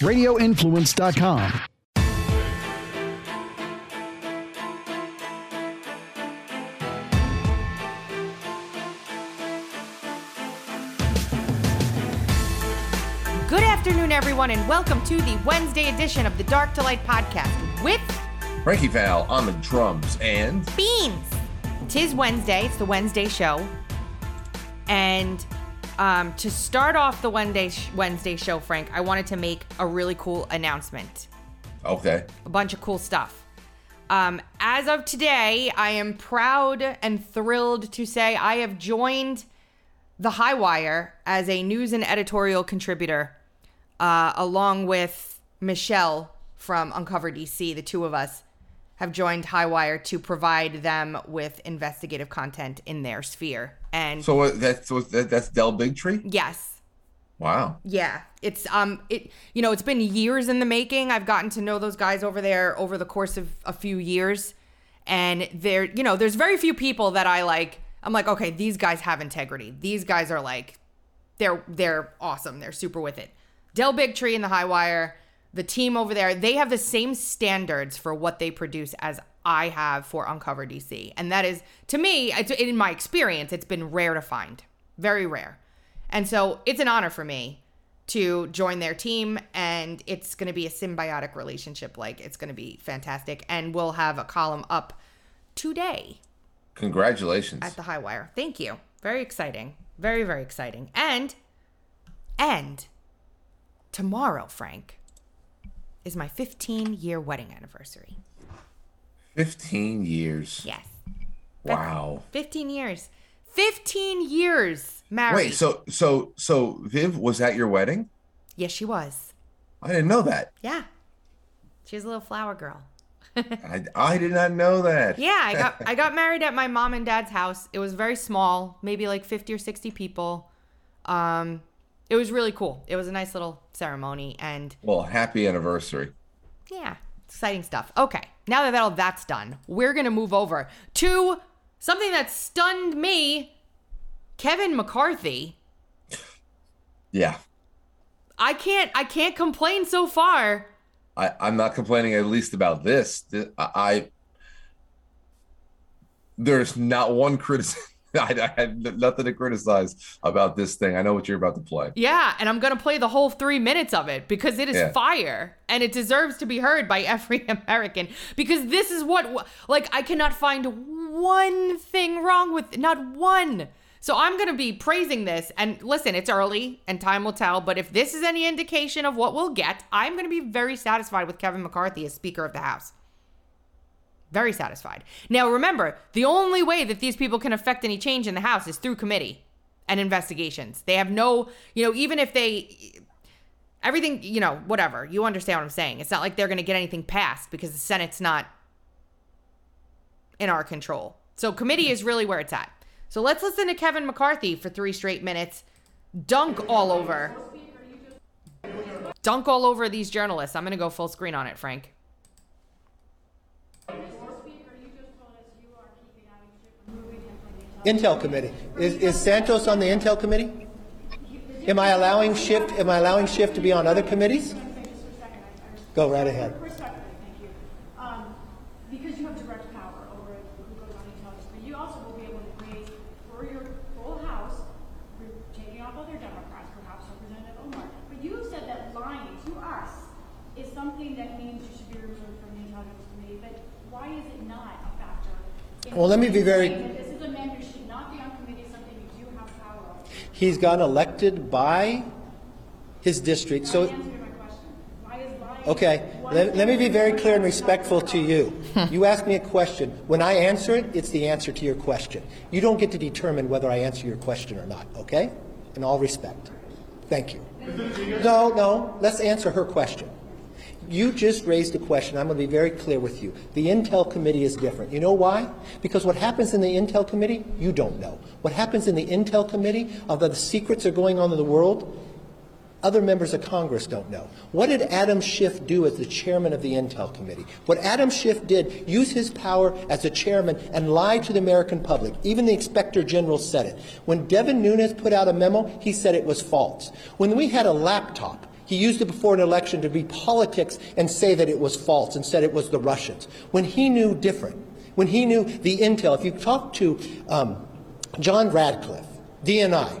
radioinfluence.com. Good afternoon, everyone, and welcome to the Wednesday edition of the Dark to Light podcast with Frankie Val on the drums and Beans. Tis Wednesday, it's the Wednesday show. And um, to start off the Wednesday, Wednesday show, Frank, I wanted to make a really cool announcement. okay. a bunch of cool stuff. Um, as of today, I am proud and thrilled to say I have joined the High Wire as a news and editorial contributor, uh, along with Michelle from Uncover DC. The two of us have joined High Wire to provide them with investigative content in their sphere. And So that's so that's Del Bigtree. yes, Wow. yeah, it's um it you know, it's been years in the making. I've gotten to know those guys over there over the course of a few years and there you know, there's very few people that I like I'm like, okay, these guys have integrity. These guys are like they're they're awesome. They're super with it. Del Bigtree and the High Wire, the team over there, they have the same standards for what they produce as I have for Uncover DC. And that is to me, it's, in my experience, it's been rare to find. Very rare. And so it's an honor for me to join their team and it's going to be a symbiotic relationship like it's going to be fantastic and we'll have a column up today Congratulations. at the high wire. Thank you. Very exciting. Very very exciting. And and tomorrow, Frank, is my 15 year wedding anniversary. Fifteen years. Yes. Wow. 15 years. 15 years married. Wait. So so so Viv was at your wedding? yes, she was. I didn't know that. Yeah. She was a little flower girl. I, I did not know that. Yeah, I got I got married at my mom and dad's house. It was very small, maybe like 50 or 60 people. Um it was really cool. It was a nice little ceremony and Well, happy anniversary. yeah, exciting stuff. Okay. Now that all that's done, we're going to move over to something that stunned me. Kevin McCarthy. Yeah. I can't I can't complain so far. I, I'm not complaining at least about this. I, I there's not one criticism. I, I had nothing to criticize about this thing. I know what you're about to play. Yeah, and I'm going to play the whole 3 minutes of it because it is Yeah. fire and it deserves to be heard by every American because this is what like I cannot find one thing wrong with not one. So I'm going to be praising this and listen, it's early and time will tell, but if this is any indication of what we'll get, I'm going to be very satisfied with Kevin McCarthy as Speaker of the House. Very satisfied. Now, remember, the only way that these people can affect any change in the House is through committee and investigations. They have no, you know, even if they, everything, you know, whatever, you understand what I'm saying. It's not like they're going to get anything passed because the Senate's not in our control. So, committee is really where it's at. So, let's listen to Kevin McCarthy for three straight minutes, dunk all over. Dunk all over these journalists. I'm going to go full screen on it, Frank. Intel Committee. Is, is Santos on the Intel Committee? Am I allowing Schiff, am I allowing Schiff to be on other committees? Go right ahead. Respectfully, thank you. Um, because you have direct power over who goes on intelligence, but you also will be able to raise for your full House, taking off other Democrats, perhaps Representative Omar. But you have said that lying to us is something that means you should be removed from the intelligence committee, but why is it not a factor? Well, let me be very- saying that This is a man who should not be on committee, something you do have power over. He's got elected by his district, so, Answer my question. Why is lying? okay, let, let me be very clear and respectful to you. Hmm. You ask me a question. When I answer it, it's the answer to your question. You don't get to determine whether I answer your question or not, okay? In all respect. Thank you. No, no, let's answer her question. You just raised a question. I'm going to be very clear with you. The Intel Committee is different. You know why? Because what happens in the Intel Committee, you don't know. What happens in the Intel Committee, although the secrets are going on in the world, other members of Congress don't know. What did Adam Schiff do as the chairman of the Intel Committee? What Adam Schiff did, use his power as a chairman and lie to the American public. Even the Inspector General said it. When Devin Nunes put out a memo, he said it was false. When we had a laptop, He used it before an election to be politics and say that it was false and said it was the Russians. When he knew different, when he knew the intel, if you talk to um, John Radcliffe, DNI,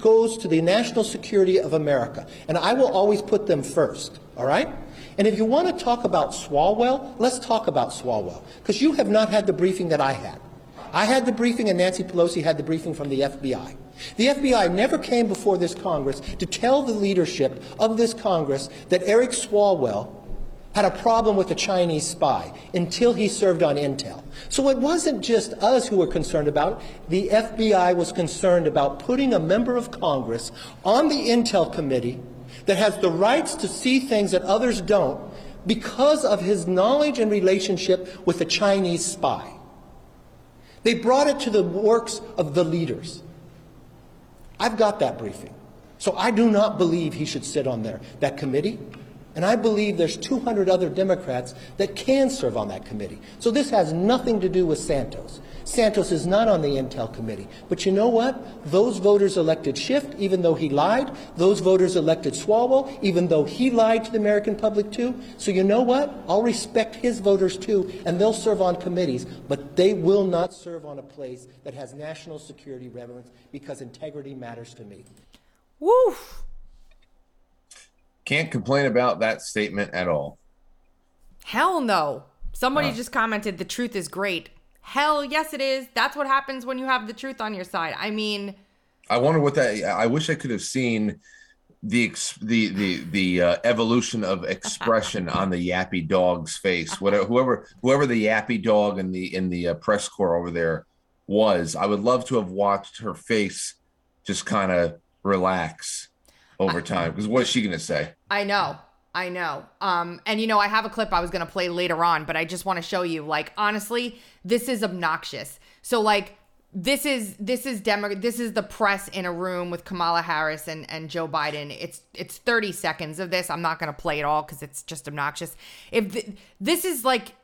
goes to the national security of America. And I will always put them first, all right? And if you want to talk about Swalwell, let's talk about Swalwell, because you have not had the briefing that I had. I had the briefing, and Nancy Pelosi had the briefing from the FBI. The FBI never came before this Congress to tell the leadership of this Congress that Eric Swalwell had a problem with a Chinese spy until he served on intel. So it wasn't just us who were concerned about it. The FBI was concerned about putting a member of Congress on the intel committee that has the rights to see things that others don't because of his knowledge and relationship with a Chinese spy. They brought it to the works of the leaders. I've got that briefing. So I do not believe he should sit on there. That committee and I believe there's 200 other Democrats that can serve on that committee. So this has nothing to do with Santos. Santos is not on the Intel committee. But you know what? Those voters elected Schiff, even though he lied. Those voters elected Swalwell, even though he lied to the American public too. So you know what? I'll respect his voters too, and they'll serve on committees, but they will not serve on a place that has national security relevance because integrity matters to me. Woof. Can't complain about that statement at all. Hell no. Somebody just commented the truth is great. Hell yes, it is. That's what happens when you have the truth on your side. I mean, I wonder what that. I wish I could have seen the ex, the the the uh, evolution of expression on the yappy dog's face. Whatever whoever whoever the yappy dog in the in the uh, press corps over there was, I would love to have watched her face just kind of relax over time. Because what is she going to say? I know. I know. Um, and you know, I have a clip I was gonna play later on, but I just want to show you. Like, honestly, this is obnoxious. So, like, this is this is Demo- this is the press in a room with Kamala Harris and and Joe Biden. It's it's 30 seconds of this. I'm not gonna play it all because it's just obnoxious. If th- this is like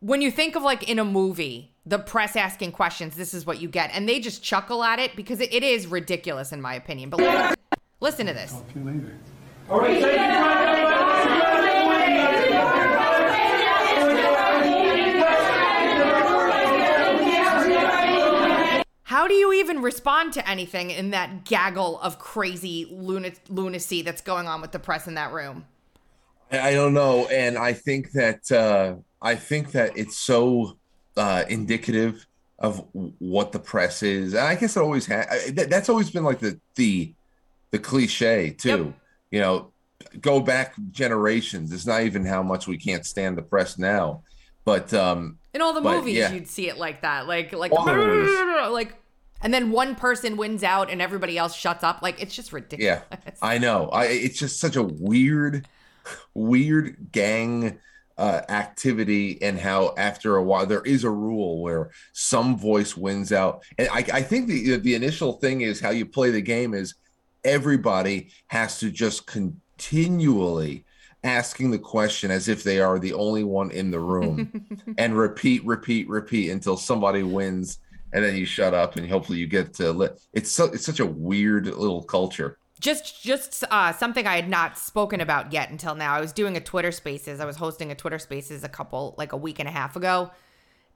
when you think of like in a movie, the press asking questions, this is what you get, and they just chuckle at it because it, it is ridiculous in my opinion. But listen, listen to this. Talk to you later. All right, thank you, How do you even respond to anything in that gaggle of crazy luna- lunacy that's going on with the press in that room? I I don't know, and I think that uh, I think that it's so uh, indicative of what the press is. And I guess it always has. That, that's always been like the the the cliche too. Yep. You know, go back generations. It's not even how much we can't stand the press now, but um, In all the But, movies, yeah. you'd see it like that, like like All the movies. like, and then one person wins out and everybody else shuts up. Like it's just ridiculous. Yeah, I know. I it's just such a weird, weird gang uh, activity, and how after a while there is a rule where some voice wins out. And I, I think the the initial thing is how you play the game is everybody has to just continually asking the question as if they are the only one in the room and repeat repeat repeat until somebody wins and then you shut up and hopefully you get to li- it's so it's such a weird little culture just just uh, something I had not spoken about yet until now. I was doing a Twitter Spaces. I was hosting a Twitter Spaces a couple like a week and a half ago,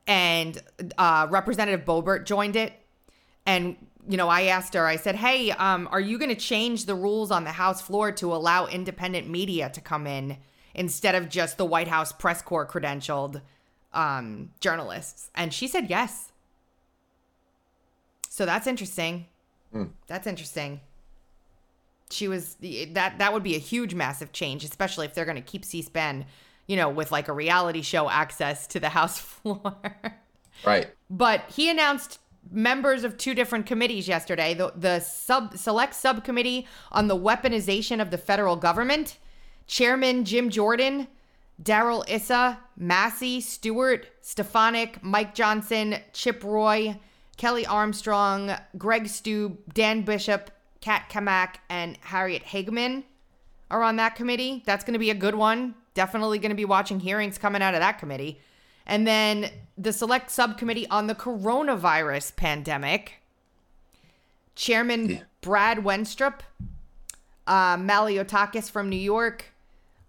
and uh, Representative Boebert joined it. And you know, I asked her. I said, "Hey, um, are you going to change the rules on the House floor to allow independent media to come in instead of just the White House press corps credentialed um, journalists?" And she said yes. So that's interesting. That's interesting she was that that would be a huge massive change especially if they're going to keep c-span you know with like a reality show access to the house floor right but he announced members of two different committees yesterday. The the sub select subcommittee on the weaponization of the federal government, Chairman Jim Jordan, Darrell Issa, Massey, Stewart, Stefanik, Mike Johnson, Chip Roy, Kelly Armstrong, Greg Steube, Dan Bishop, Kat Cammack, and Harriet Hageman are on that committee. That's going to be a good one. Definitely going to be watching hearings coming out of that committee. And then the select subcommittee on the coronavirus pandemic. Chairman Yeah. Brad Wenstrup, uh, Malliotakis from New York,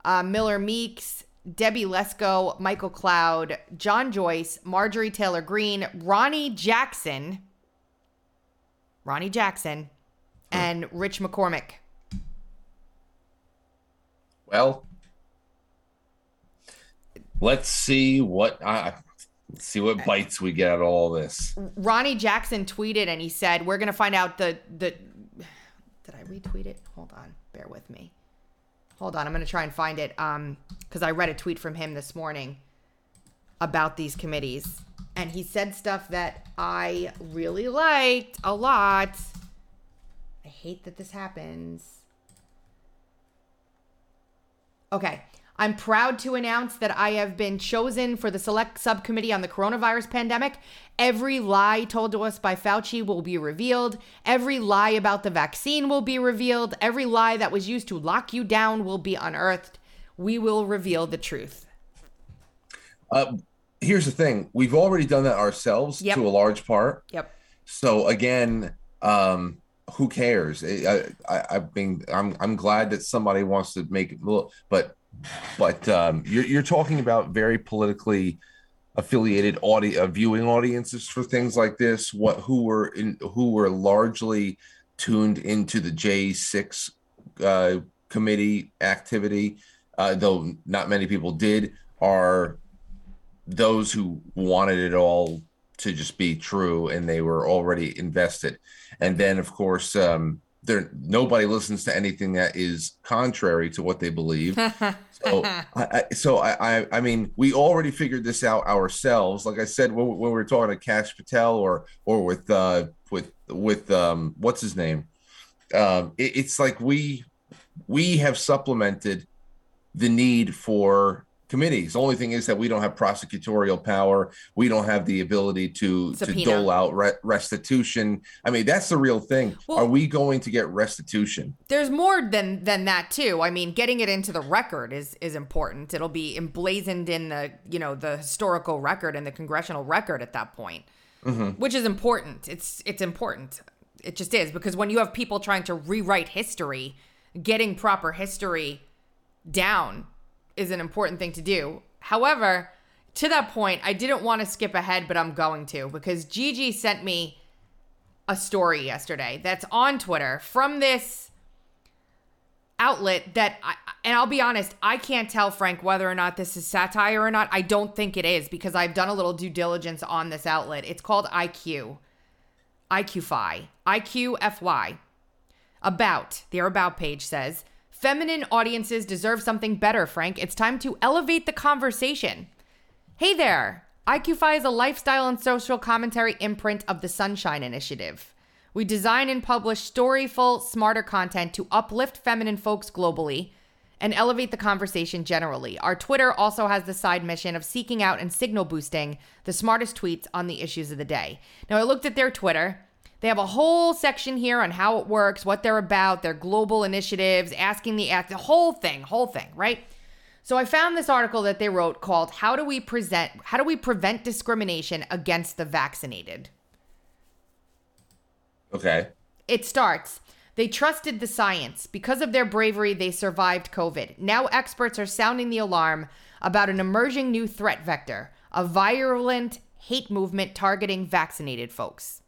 uh, Miller Meeks, Debbie Lesko, Michael Cloud, John Joyce, Marjorie Taylor Greene, Ronnie Jackson, Ronnie Jackson, and Rich McCormick. Well, let's see what I see what bites we get out of all this. Ronnie Jackson tweeted and he said, "We're gonna find out the the." Did I retweet it? Hold on, bear with me. Hold on, I'm gonna try and find it. Um, because I read a tweet from him this morning about these committees, and he said stuff that I really liked a lot. I hate that this happens. Okay. I'm proud to announce that I have been chosen for the select subcommittee on the coronavirus pandemic. Every lie told to us by Fauci will be revealed. Every lie about the vaccine will be revealed. Every lie that was used to lock you down will be unearthed. We will reveal the truth. Uh, here's the thing: we've already done that ourselves Yep. to a large part. Yep. So again, um, who cares? I, I, I mean, I'm I'm glad that somebody wants to make it look, but but um, you're you're talking about very politically affiliated audio viewing audiences for things like this. What who were in who were largely tuned into the J6 uh, committee activity, uh, though not many people did, are those who wanted it all to just be true and they were already invested and then of course um there nobody listens to anything that is contrary to what they believe. So I, I so I, I i mean we already figured this out ourselves. Like i said when, when we were talking to Kash Patel or or with uh with with um what's his name? Um it, it's like we we have supplemented the need for committees. The only thing is that we don't have prosecutorial power. We don't have the ability to to dole out re- restitution. I mean, that's the real thing. Well- Are we going to get restitution? There's more than than that too. I mean, getting it into the record is is important. It'll be emblazoned in the you know the historical record and the congressional record at that point, mm-hmm. which is important. It's it's important. It just is because when you have people trying to rewrite history, getting proper history down is an important thing to do. However, to that point, I didn't want to skip ahead, but I'm going to because Gigi sent me a story yesterday that's on Twitter from this outlet that I, and I'll be honest, I can't tell Frank whether or not this is satire or not. I don't think it is because I've done a little due diligence on this outlet. It's called IQ. IQFY. IQFY. About, their about page says, feminine audiences deserve something better, Frank. It's time to elevate the conversation. Hey there! IQFI is a lifestyle and social commentary imprint of the Sunshine Initiative. We design and publish storyful, smarter content to uplift feminine folks globally and elevate the conversation generally. Our Twitter also has the side mission of seeking out and signal boosting the smartest tweets on the issues of the day. Now, I looked at their Twitter. They have a whole section here on how it works, what they're about, their global initiatives, asking the the whole thing, whole thing, right? So I found this article that they wrote called "How do we present? How do we prevent discrimination against the vaccinated?" Okay. It starts. They trusted the science. Because of their bravery, they survived COVID. Now experts are sounding the alarm about an emerging new threat vector, a virulent hate movement targeting vaccinated folks.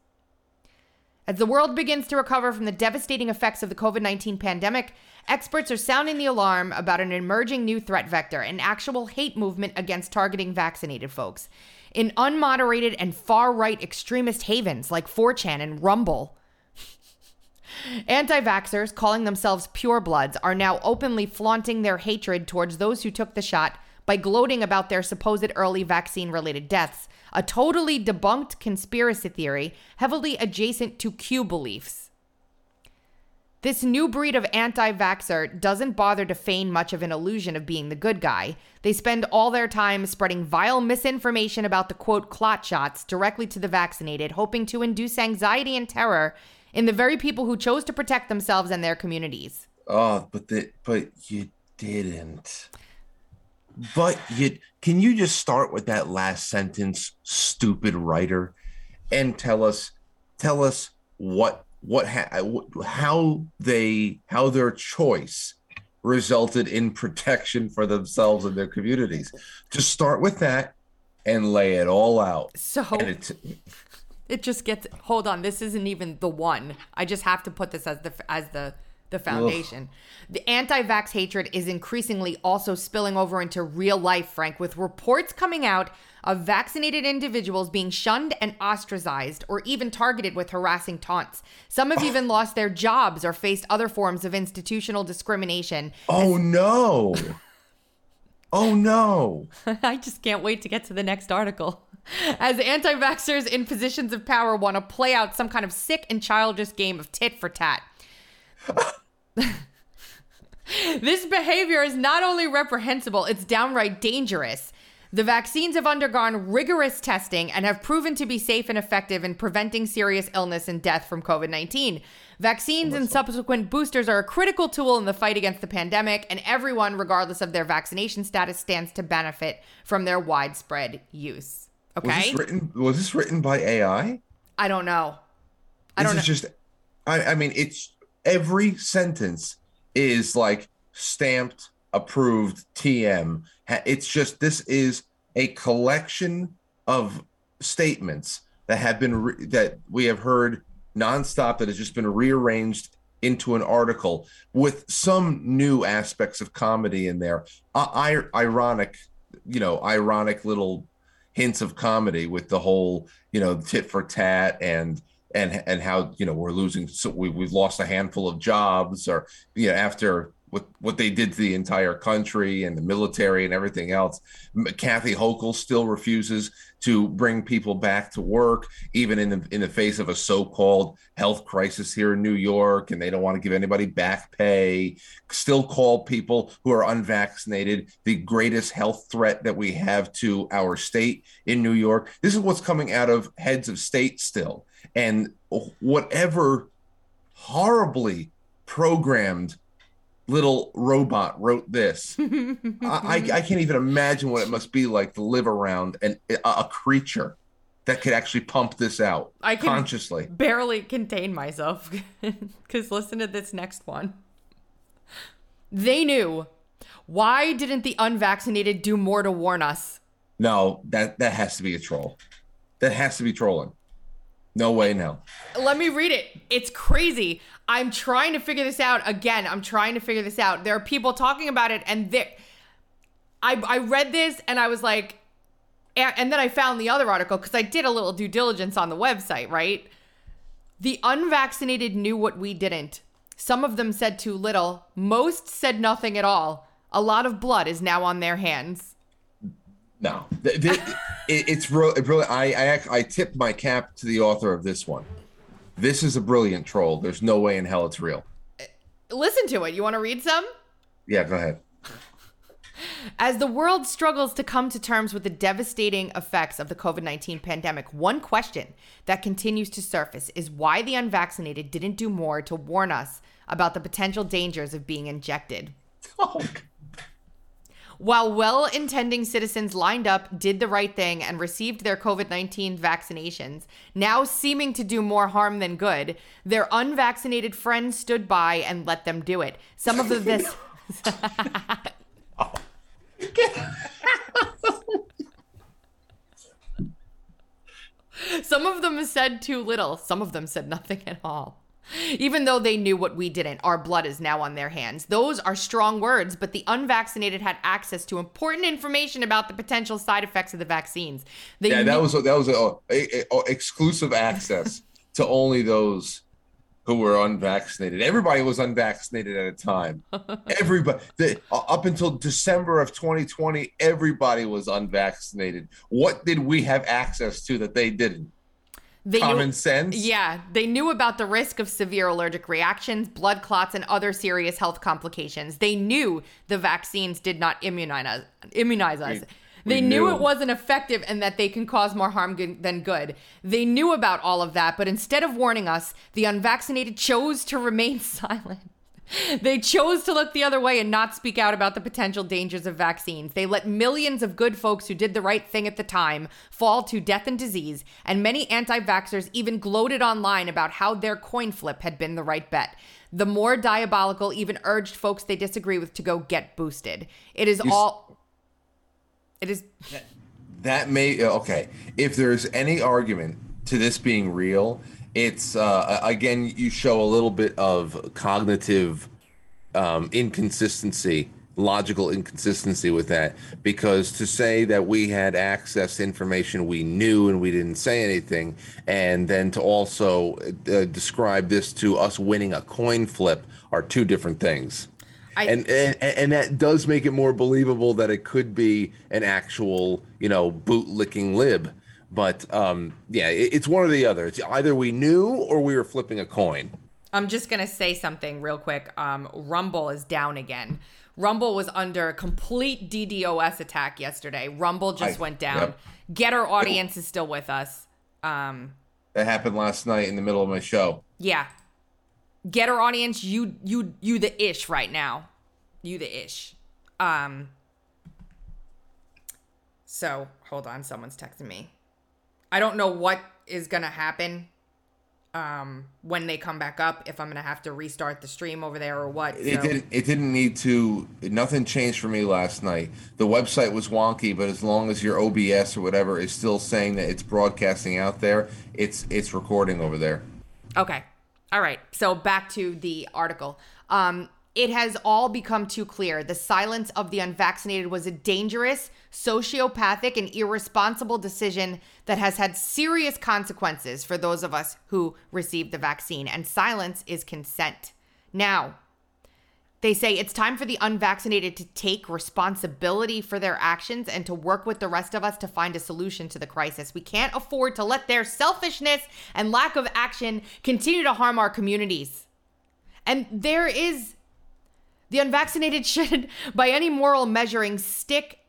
As the world begins to recover from the devastating effects of the COVID 19 pandemic, experts are sounding the alarm about an emerging new threat vector, an actual hate movement against targeting vaccinated folks. In unmoderated and far right extremist havens like 4chan and Rumble, Anti vaxxers, calling themselves purebloods, are now openly flaunting their hatred towards those who took the shot by gloating about their supposed early vaccine related deaths, a totally debunked conspiracy theory heavily adjacent to Q beliefs. This new breed of anti vaxxer doesn't bother to feign much of an illusion of being the good guy. They spend all their time spreading vile misinformation about the quote clot shots directly to the vaccinated, hoping to induce anxiety and terror in the very people who chose to protect themselves and their communities. Oh, but the, but you didn't. But you can you just start with that last sentence, stupid writer, and tell us tell us what what ha- how they how their choice resulted in protection for themselves and their communities. Just start with that and lay it all out. So it just gets hold on, this isn't even the one. I just have to put this as the as the the foundation. Ugh. The anti vax hatred is increasingly also spilling over into real life, Frank, with reports coming out of vaccinated individuals being shunned and ostracized or even targeted with harassing taunts. Some have even lost their jobs or faced other forms of institutional discrimination. Oh, no. oh, no. I just can't wait to get to the next article. As anti vaxxers in positions of power want to play out some kind of sick and childish game of tit for tat. this behavior is not only reprehensible, it's downright dangerous. The vaccines have undergone rigorous testing and have proven to be safe and effective in preventing serious illness and death from COVID 19. Vaccines and subsequent boosters are a critical tool in the fight against the pandemic, and everyone, regardless of their vaccination status, stands to benefit from their widespread use. Okay. Was this written, was this written by AI? I don't know. I this don't is know. just, I, I mean, it's every sentence is like stamped approved TM. It's just this is a collection of statements that have been re- that we have heard nonstop that has just been rearranged into an article with some new aspects of comedy in there. I- ironic, you know, ironic little hints of comedy with the whole, you know, tit for tat and and and how you know we're losing so we, we've lost a handful of jobs or you know after what what they did to the entire country and the military and everything else. Kathy Hochul still refuses to bring people back to work, even in the in the face of a so-called health crisis here in New York, and they don't want to give anybody back pay. Still call people who are unvaccinated the greatest health threat that we have to our state in New York. This is what's coming out of heads of state still, and whatever horribly programmed little robot wrote this. I, I can't even imagine what it must be like to live around an, a creature that could actually pump this out I can consciously. Barely contain myself because listen to this next one. They knew. Why didn't the unvaccinated do more to warn us? No, that that has to be a troll. That has to be trolling. No way, no. Let me read it. It's crazy. I'm trying to figure this out. Again, I'm trying to figure this out. There are people talking about it, and there. I, I read this and I was like, and then I found the other article because I did a little due diligence on the website, right? The unvaccinated knew what we didn't. Some of them said too little. Most said nothing at all. A lot of blood is now on their hands. No, it, it's really. I, I I tip my cap to the author of this one. This is a brilliant troll. There's no way in hell it's real. Listen to it. You want to read some? Yeah, go ahead. As the world struggles to come to terms with the devastating effects of the COVID 19 pandemic, one question that continues to surface is why the unvaccinated didn't do more to warn us about the potential dangers of being injected. Oh, while well intending citizens lined up, did the right thing, and received their COVID 19 vaccinations, now seeming to do more harm than good, their unvaccinated friends stood by and let them do it. Some of the this. Some of them said too little, some of them said nothing at all. Even though they knew what we didn't, our blood is now on their hands. Those are strong words, but the unvaccinated had access to important information about the potential side effects of the vaccines. They yeah, that was that was a, a, a exclusive access to only those who were unvaccinated. Everybody was unvaccinated at a time. Everybody, the, uh, up until December of 2020, everybody was unvaccinated. What did we have access to that they didn't? They Common knew, sense. Yeah, they knew about the risk of severe allergic reactions, blood clots, and other serious health complications. They knew the vaccines did not immunize us. Immunize us. We- they we knew, knew. it wasn't effective and that they can cause more harm good- than good. They knew about all of that, but instead of warning us, the unvaccinated chose to remain silent. They chose to look the other way and not speak out about the potential dangers of vaccines. They let millions of good folks who did the right thing at the time fall to death and disease, and many anti vaxxers even gloated online about how their coin flip had been the right bet. The more diabolical even urged folks they disagree with to go get boosted. It is s- all. It is. that may okay if there's any argument to this being real it's uh again you show a little bit of cognitive um inconsistency logical inconsistency with that. Because to say that we had access to information we knew and we didn't say anything and then to also uh, describe this to us winning a coin flip are two different things. I- and, and and that does make it more believable that it could be an actual you know bootlicking lib but um yeah it, it's one or the other it's either we knew or we were flipping a coin I'm just gonna say something real quick. Um, Rumble is down again. Rumble was under a complete DDoS attack yesterday. Rumble just I- went down. yep. Gettr audience is still with us. Um, that happened last night in the middle of my show yeah. Gettr audience, you you you the ish right now. You the ish. Um. So hold on, someone's texting me. I don't know what is gonna happen. Um, when they come back up, if I'm gonna have to restart the stream over there or what. it didn't it didn't need to nothing changed for me last night the website was wonky but as long as your obs or whatever is still saying that it's broadcasting out there it's it's recording over there Okay. All right. So back to the article. Um, it has all become too clear. The silence of the unvaccinated was a dangerous, sociopathic, and irresponsible decision that has had serious consequences for those of us who received the vaccine. And silence is consent. Now, they say it's time for the unvaccinated to take responsibility for their actions and to work with the rest of us to find a solution to the crisis. We can't afford to let their selfishness and lack of action continue to harm our communities. And there is the unvaccinated should, by any moral measuring stick,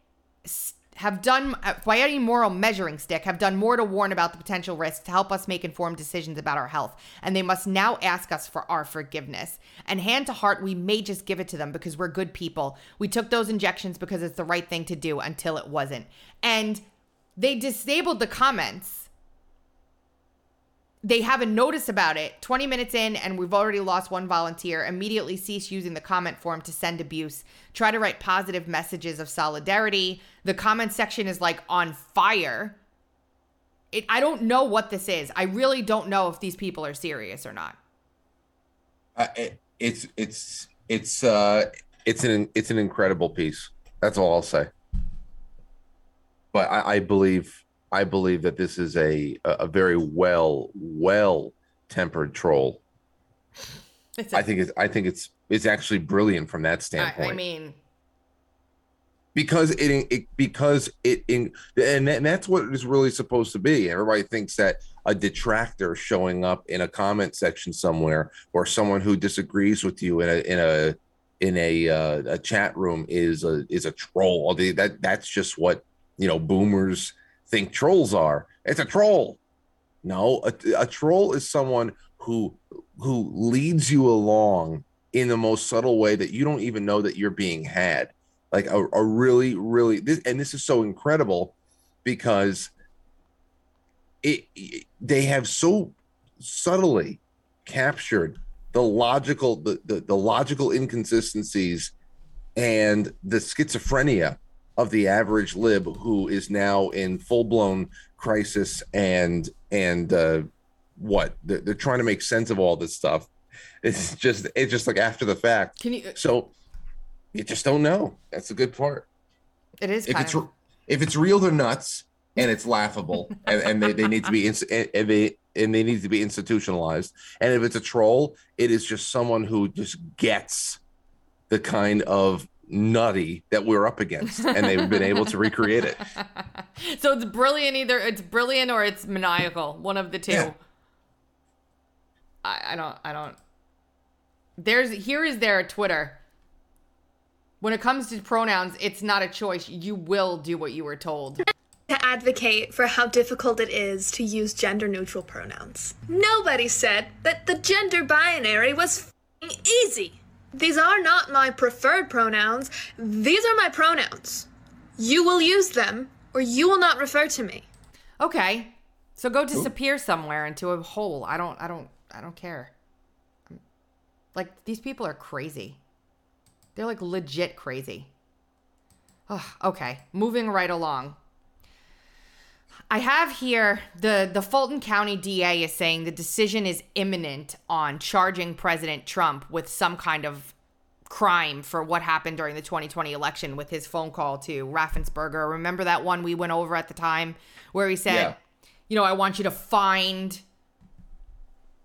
have done uh, by any moral measuring stick have done more to warn about the potential risks to help us make informed decisions about our health. And they must now ask us for our forgiveness. And hand to heart we may just give it to them because we're good people. We took those injections because it's the right thing to do until it wasn't. And they disabled the comments they have a notice about it 20 minutes in and we've already lost one volunteer. Immediately cease using the comment form to send abuse. Try to write positive messages of solidarity. The comment section is like on fire. It, i don't know what this is. I really don't know if these people are serious or not. Uh, it, it's it's it's uh it's an it's an incredible piece. That's all I'll say. But I, I believe I believe that this is a a a very well well tempered troll. it's I think it's I think it's it's actually brilliant from that standpoint I mean because it, it because it in and, and that's what it's really supposed to be. Everybody thinks that a detractor showing up in a comment section somewhere or someone who disagrees with you in a in a in a uh, a chat room is a is a troll. That that's just what you know boomers think trolls are. It's a troll. No, a, a troll is someone who who leads you along in the most subtle way that you don't even know that you're being had. Like a, a really, really this and this is so incredible because it, it they have so subtly captured the logical the, the the logical inconsistencies and the schizophrenia of the average lib who is now in full-blown crisis and and uh what? They're, they're trying to make sense of all this stuff. It's just it's just like after the fact. Can you so you just don't know. That's the good part. It is if it's of if it's real they're nuts and it's laughable and, and they, they need to be and they and they need to be institutionalized. And if it's a troll, it is just someone who just gets the kind of nutty that we're up against, and they've been able to recreate it. So it's brilliant either it's brilliant or it's maniacal. One of the two. Yeah. I, I don't I don't there's here is their Twitter. When it comes to pronouns, it's not a choice. You will do what you were told. to advocate for how difficult it is to use gender neutral pronouns. Nobody said that the gender binary was fing easy. These are not my preferred pronouns. These are my pronouns. You will use them or you will not refer to me. Okay. So go disappear somewhere into a hole. I don't I don't I don't care. Like these people are crazy. They're like legit crazy. Ugh, okay, moving right along. I have here the the Fulton County DA is saying the decision is imminent on charging President Trump with some kind of crime for what happened during the 2020 election with his phone call to Raffensperger. Remember that one we went over at the time where he said, Yeah. you know, I want you to find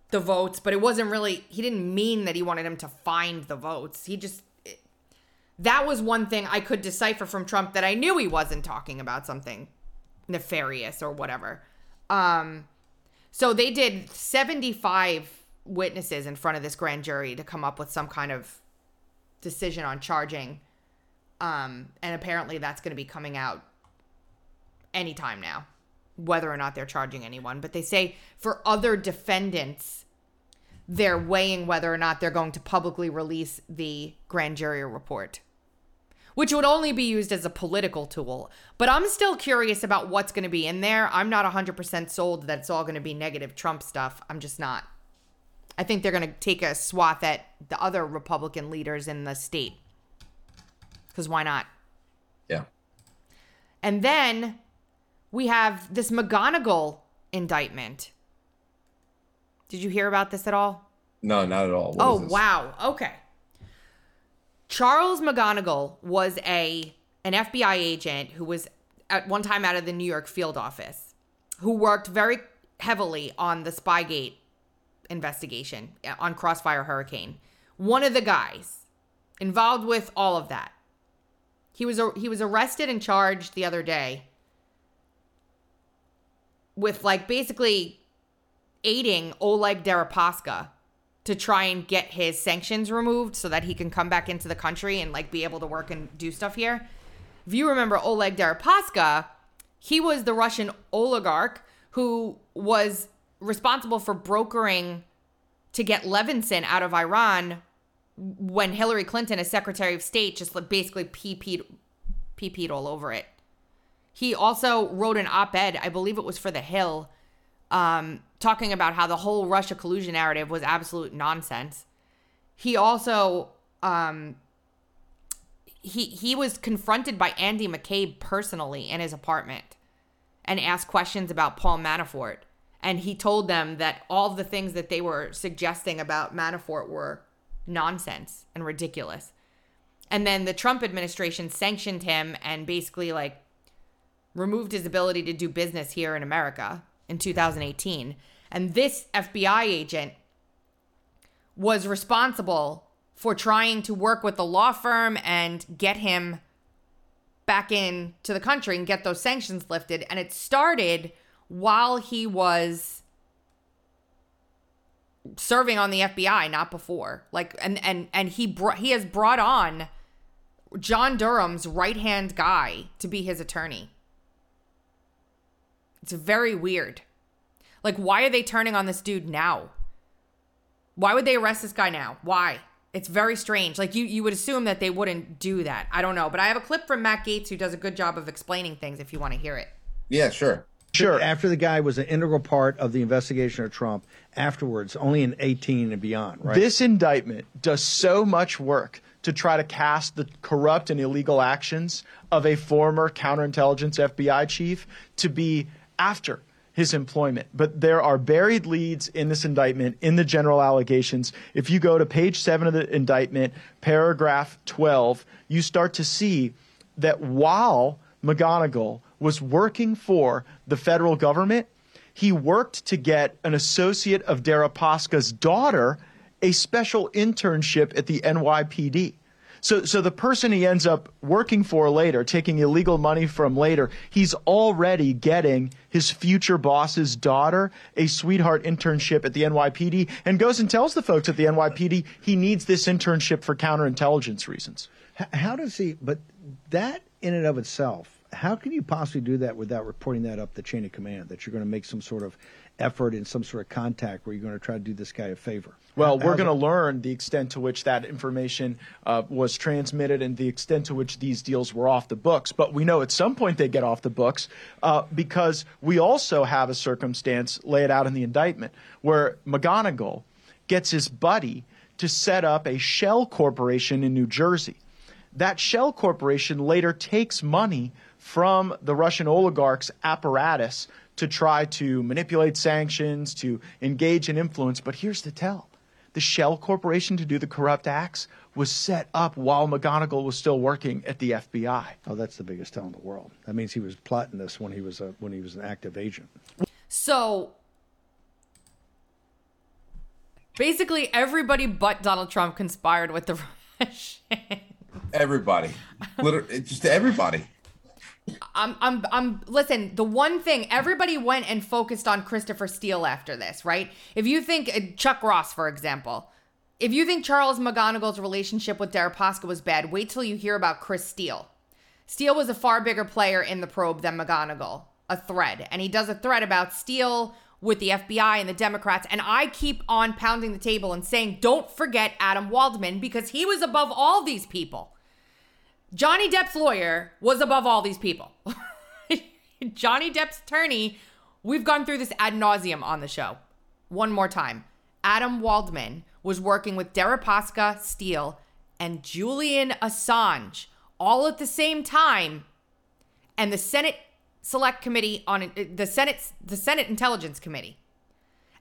the votes, but it wasn't really he didn't mean that he wanted him to find the votes. He just that was one thing I could decipher from Trump that I knew he wasn't talking about something nefarious or whatever. Um so they did 75 witnesses in front of this grand jury to come up with some kind of decision on charging. Um and apparently that's going to be coming out anytime now whether or not they're charging anyone, but they say for other defendants, they're weighing whether or not they're going to publicly release the grand jury report, which would only be used as a political tool. But I'm still curious about what's going to be in there. I'm not 100% sold that it's all going to be negative Trump stuff. I'm just not. I think they're going to take a swath at the other Republican leaders in the state. Because why not? Yeah. And then we have this McGonigal indictment. Did you hear about this at all? No, not at all. What oh wow. Okay. Charles McGonigal was a an FBI agent who was at one time out of the New York field office, who worked very heavily on the Spygate investigation uh, on Crossfire Hurricane. One of the guys involved with all of that. He was he was arrested and charged the other day with like basically aiding Oleg Deripaska to try and get his sanctions removed so that he can come back into the country and like be able to work and do stuff here. If you remember Oleg Deripaska, he was the Russian oligarch who was responsible for brokering to get Levinson out of Iran when Hillary Clinton, as Secretary of State, just basically pee-peed, pee-peed all over it. He also wrote an op-ed, I believe it was for The Hill, um, talking about how the whole Russia collusion narrative was absolute nonsense. He also um, he he was confronted by Andy McCabe personally in his apartment and asked questions about Paul Manafort. And he told them that all the things that they were suggesting about Manafort were nonsense and ridiculous. And then the Trump administration sanctioned him and basically like removed his ability to do business here in America in 2018. And this FBI agent was responsible for trying to work with the law firm and get him back in to the country and get those sanctions lifted. And it started while he was serving on the FBI, not before. Like and and and he brought he has brought on John Durham's right-hand guy to be his attorney. It's very weird. Like, why are they turning on this dude now? Why would they arrest this guy now? Why? It's very strange. Like you, you would assume that they wouldn't do that. I don't know, but I have a clip from Matt Gaetz who does a good job of explaining things. If you want to hear it. Yeah, sure. Sure. After the guy was an integral part of the investigation of Trump, afterwards, only in 18 and beyond, right? This indictment does so much work to try to cast the corrupt and illegal actions of a former counterintelligence FBI chief to be after his employment. But there are buried leads in this indictment in the general allegations. If you go to page 7 of the indictment, paragraph 12, you start to see that while McGonigal was working for the federal government, he worked to get an associate of Deripaska's daughter a special internship at the NYPD. So, so the person he ends up working for later, taking illegal money from later, he's already getting his future boss's daughter a sweetheart internship at the NYPD and goes and tells the folks at the NYPD he needs this internship for counterintelligence reasons. How does he? But that in and of itself, how can you possibly do that without reporting that up the chain of command? That you're going to make some sort of effort and some sort of contact where you're going to try to do this guy a favor. Well, How- we're how's going to learn the extent to which that information uh, was transmitted and the extent to which these deals were off the books. But we know at some point they get off the books uh, because we also have a circumstance laid out in the indictment where McGonigal gets his buddy to set up a shell corporation in New Jersey. That shell corporation later takes money from the Russian oligarchs' apparatus to try to manipulate sanctions, to engage in influence. But here's the tell the shell corporation to do the corrupt acts was set up while McGonigal was still working at the FBI. Oh, that's the biggest tell in the world. That means he was plotting this when he was a, when he was an active agent. So basically, everybody but Donald Trump conspired with the Russians. Everybody, literally, just everybody. I'm, I'm, I'm, listen, the one thing, everybody went and focused on Christopher Steele after this, right? If you think, uh, Chuck Ross, for example, if you think Charles McGonigal's relationship with Deripaska was bad, wait till you hear about Chris Steele. Steele was a far bigger player in the probe than McGonigal, a thread. And he does a thread about Steele with the FBI and the Democrats. And I keep on pounding the table and saying, don't forget Adam Waldman because he was above all these people. Johnny Depp's lawyer was above all these people. Johnny Depp's attorney, we've gone through this ad nauseum on the show. One more time. Adam Waldman was working with Deripaska, Steele, and Julian Assange all at the same time. And the Senate Select Committee on uh, the Senate the Senate Intelligence Committee.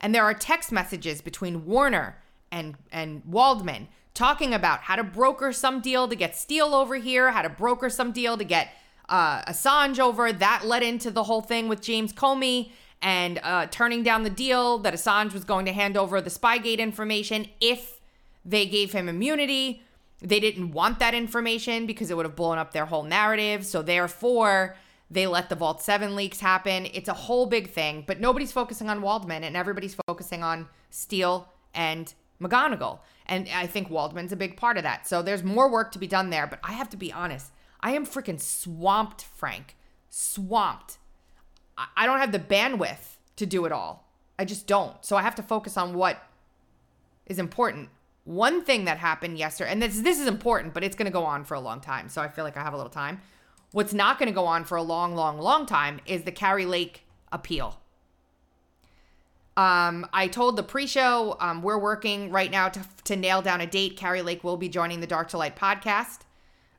And there are text messages between Warner and and Waldman talking about how to broker some deal to get Steele over here, how to broker some deal to get uh, Assange over. That led into the whole thing with James Comey and uh, turning down the deal that Assange was going to hand over the Spygate information if they gave him immunity. They didn't want that information because it would have blown up their whole narrative. So therefore, they let the Vault 7 leaks happen. It's a whole big thing, but nobody's focusing on Waldman and everybody's focusing on Steele and McGonigal. And I think Waldman's a big part of that. So there's more work to be done there, but I have to be honest. I am freaking swamped, Frank. Swamped. I- I don't have the bandwidth to do it all. I just don't. So I have to focus on what is important. One thing that happened yesterday, and this this is important, but it's going to go on for a long time. So I feel like I have a little time. What's not going to go on for a long, long, long time is the Kari Lake appeal. Um, I told the pre-show um, we're working right now to to nail down a date. Kari Lake will be joining the Dark to Light podcast.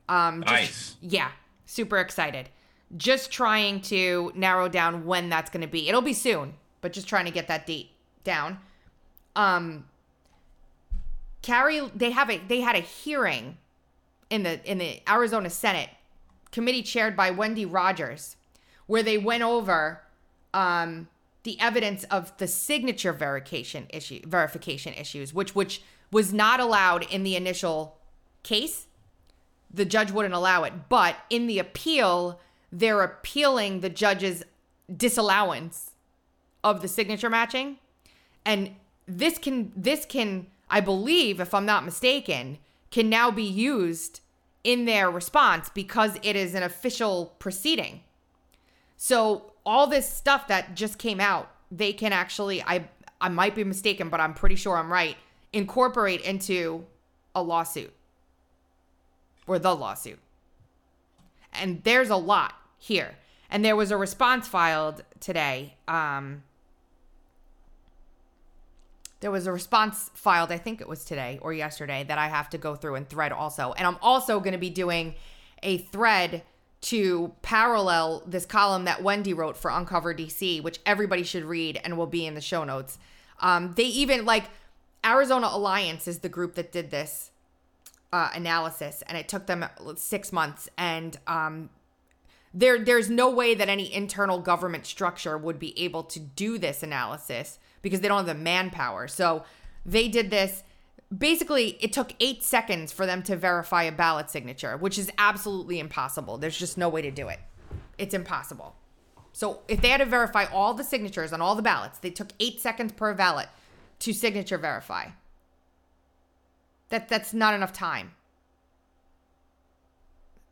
Um, just- Nice. yeah, super excited. Just trying to narrow down when that's going to be. It'll be soon, but just trying to get that date down. Um, Kari, they have a they had a hearing in the in the Arizona Senate committee chaired by Wendy Rogers, where they went over um, the evidence of the signature verification issue verification issues, which which was not allowed in the initial case. The judge wouldn't allow it, but in the appeal, they're appealing the judge's disallowance of the signature matching, and this can this can I believe, if I'm not mistaken, can now be used in their response because it is an official proceeding. So all this stuff that just came out, they can actually I I might be mistaken, but I'm pretty sure I'm right, incorporate into a lawsuit. Or the lawsuit. And there's a lot here. And there was a response filed today. Um there was a response filed, I think it was today or yesterday, that I have to go through and thread also. And I'm also going to be doing a thread to parallel this column that Wendy wrote for Uncover DC, which everybody should read and will be in the show notes. Um, they even like Arizona Alliance is the group that did this uh, analysis, and it took them six months. And um, there there's no way that any internal government structure would be able to do this analysis because they don't have the manpower. So they did this basically it took 8 seconds for them to verify a ballot signature, which is absolutely impossible. There's just no way to do it. It's impossible. So if they had to verify all the signatures on all the ballots, they took 8 seconds per ballot to signature verify. That that's not enough time.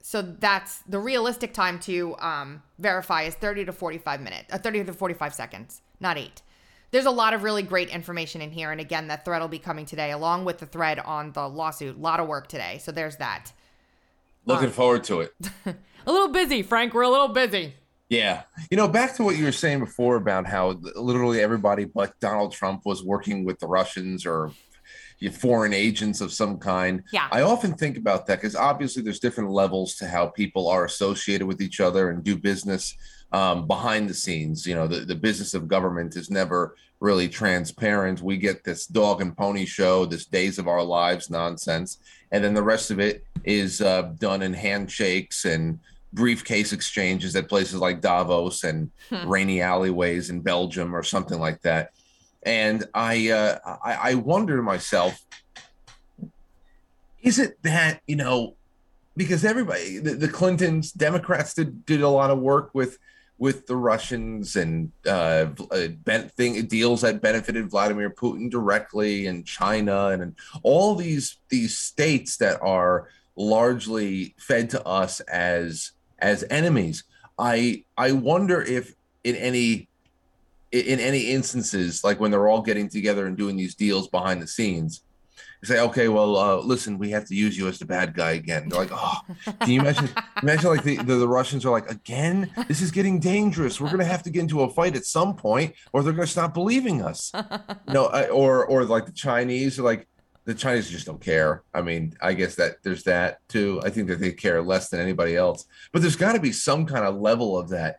So that's the realistic time to um, verify is 30 to 45 minutes, uh, 30 to 45 seconds, not eight. There's a lot of really great information in here. And again, that thread will be coming today along with the thread on the lawsuit. A lot of work today. So there's that. Looking forward to it. A little busy, Frank. We're a little busy. Yeah. You know, back to what you were saying before about how literally everybody but Donald Trump was working with the Russians or foreign agents of some kind. Yeah. I often think about that because obviously there's different levels to how people are associated with each other and do business um, behind the scenes. You know, the, the business of government is never really transparent. We get this dog and pony show, this days of our lives nonsense. And then the rest of it is uh, done in handshakes and briefcase exchanges at places like Davos and rainy alleyways in Belgium or something like that. And I, uh, I, I wonder to myself, is it that you know, because everybody, the, the Clintons, Democrats did did a lot of work with with the Russians and uh, uh, thing deals that benefited Vladimir Putin directly, and China, and, and all these these states that are largely fed to us as as enemies. I I wonder if in any in any instances, like when they're all getting together and doing these deals behind the scenes, say, okay, well, uh, listen, we have to use you as the bad guy again. They're like, oh, can you imagine? imagine like the, the, the Russians are like, again, this is getting dangerous. We're gonna have to get into a fight at some point, or they're gonna stop believing us. no, I, or or like the Chinese are like, the Chinese just don't care. I mean, I guess that there's that too. I think that they care less than anybody else. But there's got to be some kind of level of that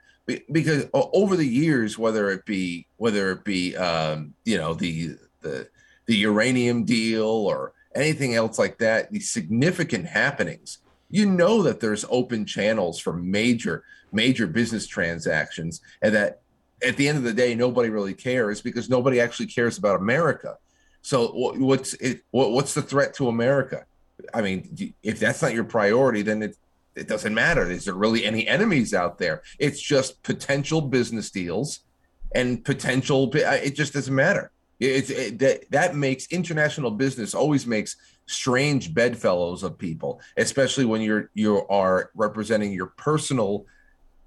because over the years, whether it be whether it be um, you know the the the uranium deal or anything else like that, these significant happenings, you know that there's open channels for major major business transactions, and that at the end of the day, nobody really cares because nobody actually cares about America. So what's it? What, what's the threat to America? I mean, if that's not your priority, then it it doesn't matter. Is there really any enemies out there? It's just potential business deals and potential. It just doesn't matter. It's it, that that makes international business always makes strange bedfellows of people, especially when you're you are representing your personal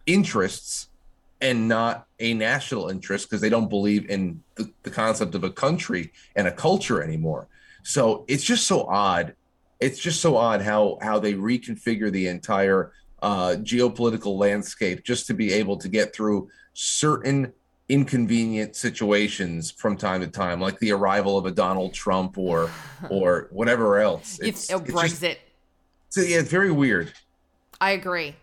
interests and not a national interest because they don't believe in the, the concept of a country and a culture anymore. So it's just so odd. It's just so odd how how they reconfigure the entire uh, geopolitical landscape just to be able to get through certain inconvenient situations from time to time, like the arrival of a Donald Trump or or whatever else. It's, It's, it's just- so, yeah, it's very weird. I agree.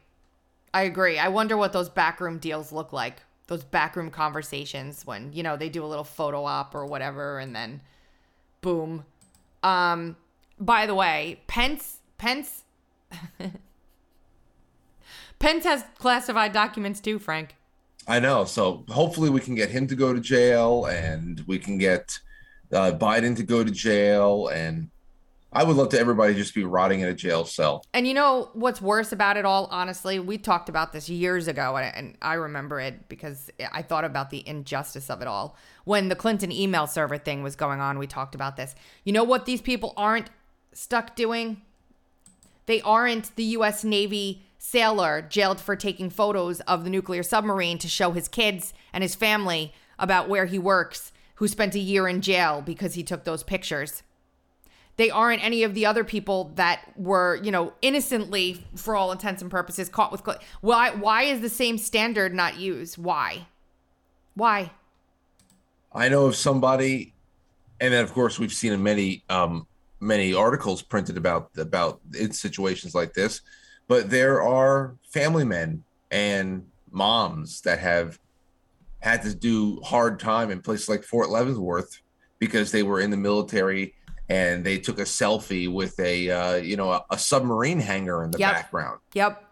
I agree. I wonder what those backroom deals look like. Those backroom conversations when, you know, they do a little photo op or whatever and then boom. Um by the way, Pence Pence Pence has classified documents too, Frank. I know. So hopefully we can get him to go to jail, and we can get uh, Biden to go to jail, and I would love to everybody just be rotting in a jail cell. And you know what's worse about it all, honestly? We talked about this years ago, and, and I remember it because I thought about the injustice of it all. When the Clinton email server thing was going on, we talked about this. You know what these people aren't stuck doing? They aren't the U.S. Navy sailor jailed for taking photos of the nuclear submarine to show his kids and his family about where he works, who spent a year in jail because he took those pictures they aren't any of the other people that were, you know, innocently, for all intents and purposes, caught with. Cl- why? Why is the same standard not used? Why? Why? I know of somebody, and then of course we've seen in many um, many articles printed about about in situations like this, but there are family men and moms that have had to do hard time in places like Fort Leavenworth because they were in the military and they took a selfie with a uh, you know a, a submarine hangar in the Yep. background. Yep.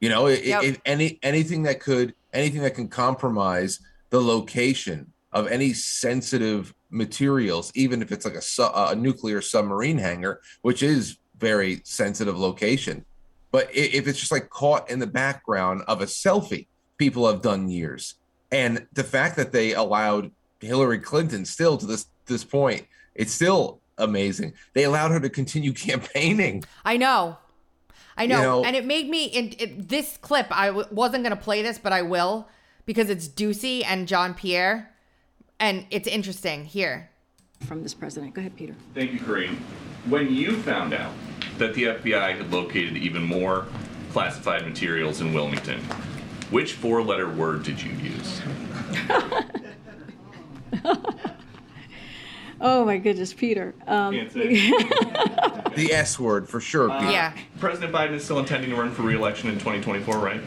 You know, i- i- Yep. if any anything that could anything that can compromise the location of any sensitive materials, even if it's like a su- a nuclear submarine hangar, which is very sensitive location. But if it's just like caught in the background of a selfie, people have done years, and the fact that they allowed Hillary Clinton still to this this point, it's still amazing. They allowed her to continue campaigning. I know. I know. You know- and it made me in it, this clip I w- wasn't going to play this, but I will because it's Doocy and Jean-Pierre and it's interesting. Here. from this president. Go ahead, Peter. Thank you, Karine. When you found out that the FBI had located even more classified materials in Wilmington, which four letter word did you use? Oh my goodness, Peter. Um, The S word for sure. Peter. Yeah. President Biden is still intending to run for re-election in 2024, right?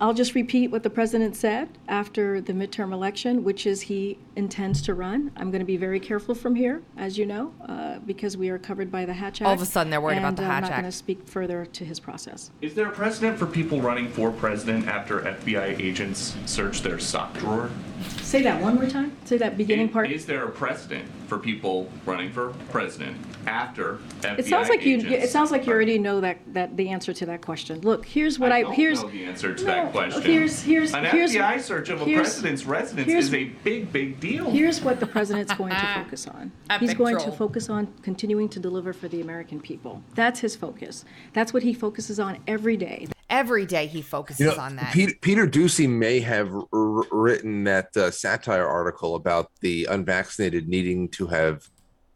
I'll just repeat what the president said after the midterm election, which is he intends to run. I'm going to be very careful from here, as you know, uh, because we are covered by the Hatch Act. All of a sudden they're worried about and the I'm not going to speak further to his process. Is there a precedent for people running for president after FBI agents search their sock drawer? Say that one more time. Say that beginning part. Is there a precedent for people running for president after FBI It sounds like you. It sounds like you already know that that the answer to that question. Look, here's what I, I don't here's. know the answer to No, that question. Here's here's An here's FBI search of a here's- president's residence here's- is a big, big deal. Here's what the president's going to focus on. He's Epic going troll. to focus on continuing to deliver for the American people. That's his focus. That's what he focuses on every day. Every day he focuses You know, on that. Peter, Peter Doocy may have r- r- written that uh, satire article about the unvaccinated needing to have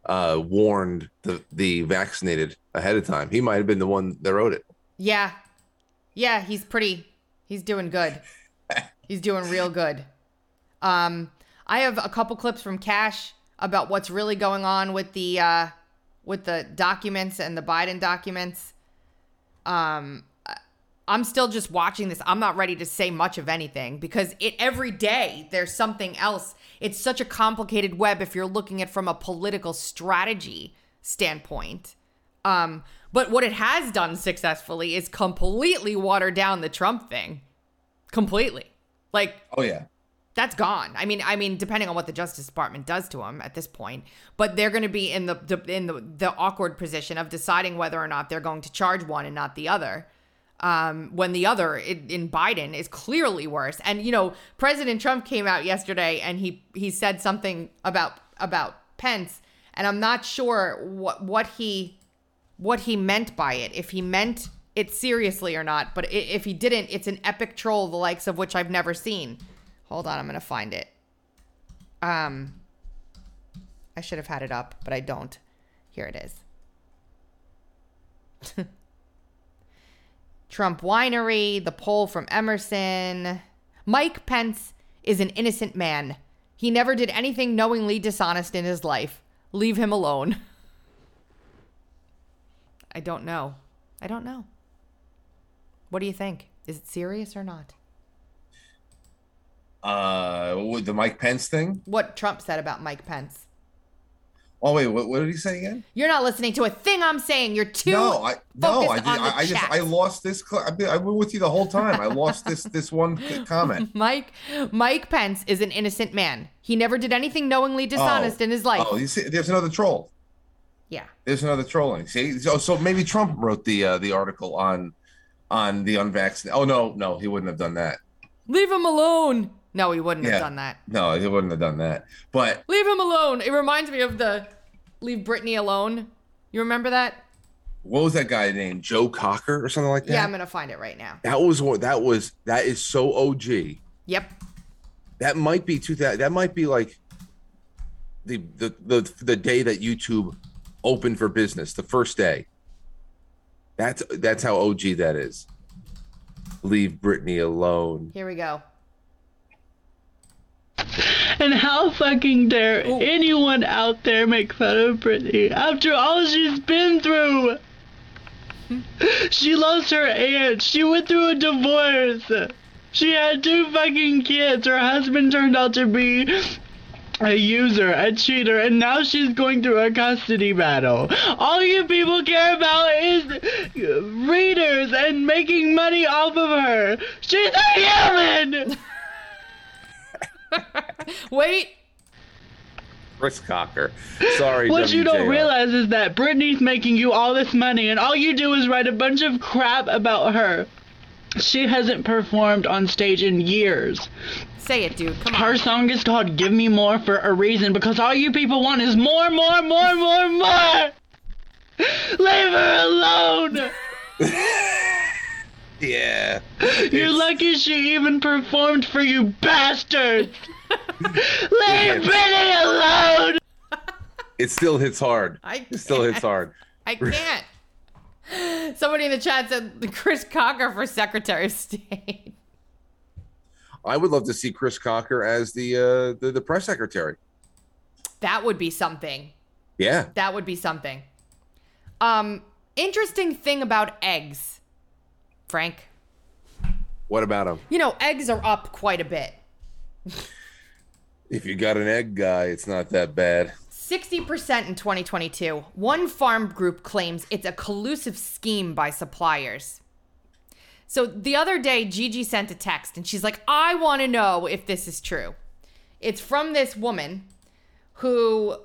uh, warned the, the vaccinated ahead of time. He might have been the one that wrote it. Yeah. Yeah, he's pretty he's doing good. he's doing real good. Um I have a couple clips from Kash about what's really going on with the uh with the documents and the Biden documents. Um I'm still just watching this. I'm not ready to say much of anything because it every day there's something else. It's such a complicated web if you're looking at from a political strategy standpoint. Um, but what it has done successfully is completely water down the Trump thing. Completely. Like Oh yeah. that's gone. I mean, I mean, depending on what the Justice Department does to him at this point, but they're going to be in the, the in the the awkward position of deciding whether or not they're going to charge one and not the other. Um, when the other in, in Biden is clearly worse, and you know, President Trump came out yesterday and he he said something about about Pence, and I'm not sure what what he what he meant by it. If he meant it seriously or not, but if he didn't, it's an epic troll the likes of which I've never seen. Hold on, I'm gonna find it. Um, I should have had it up, but I don't. Here it is. Trump Winery, the poll from Emerson. Mike Pence is an innocent man. He never did anything knowingly dishonest in his life. Leave him alone. I don't know. I don't know. What do you think? Is it serious or not? Uh, with the Mike Pence thing. What Trump said about Mike Pence. Oh wait, what, what did he say again? You're not listening to a thing I'm saying. You're too no, I no, I, focused did, on the I, I just. I lost this. Cl- I've been, I've been with you the whole time. I lost this this one comment. Mike Mike Pence is an innocent man. He never did anything knowingly dishonest Oh. in his life. Oh, you see, there's another troll. Yeah. There's another trolling. See, so, so maybe Trump wrote the uh, the article on on the unvaccinated. Oh no, no, he wouldn't have done that. Leave him alone. No, he wouldn't Yeah. have done that. No, he wouldn't have done that. But Leave him alone. It reminds me of the leave Britney alone. You remember that? what was that guy named Joe Cocker or something like that? Yeah, I'm gonna find it right now. that was what that was. That is so OG. Yep. That might be two thousand. That might be like the the the the day that YouTube opened for business, the first day. That's that's how OG that is. Leave Britney alone. Here we go. And how fucking dare anyone out there make fun of Britney after all she's been through? she lost her aunt. She went through a divorce. She had two fucking kids. Her husband turned out to be a user, a cheater, and now she's going through a custody battle. All you people care about is readers and making money off of her. She's a human! Wait. Chris Cocker. Sorry. What you don't realize is that Britney's making you all this money, and all you do is write a bunch of crap about her. She hasn't performed on stage in years. Say it, dude. Come Her song is called Give Me More for a reason because all you people want is more, more, more, more, more! Leave her alone! Yeah. You're lucky she even performed for you bastards! Leave Britney alone! It still hits hard. I it still hits hard. I can't. Somebody in the chat said Chris Cocker for Secretary of State. I would love to see Chris Cocker as the uh, the, the press secretary. That would be something. Yeah. That would be something. Um, interesting thing about eggs, Frank. What about them? You know, eggs are up quite a bit. If you got an egg guy, it's not that bad. 60% in 2022. One farm group claims it's a collusive scheme by suppliers. So the other day, Gigi sent a text and she's like, I want to know if this is true. It's from this woman who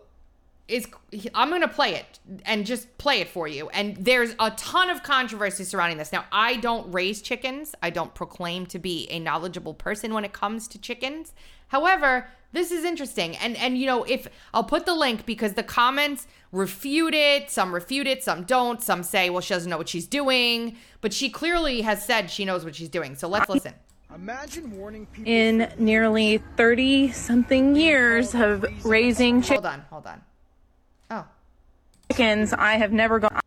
is, I'm going to play it and just play it for you. And there's a ton of controversy surrounding this. Now, I don't raise chickens, I don't proclaim to be a knowledgeable person when it comes to chickens. However, this is interesting. And and you know, if I'll put the link because the comments refute it, some refute it, some don't, some say, well, she doesn't know what she's doing, but she clearly has said she knows what she's doing. So let's listen. Imagine warning people. in nearly 30 something years of raising chickens. Hold on, hold on. Oh. chickens, I have never gone.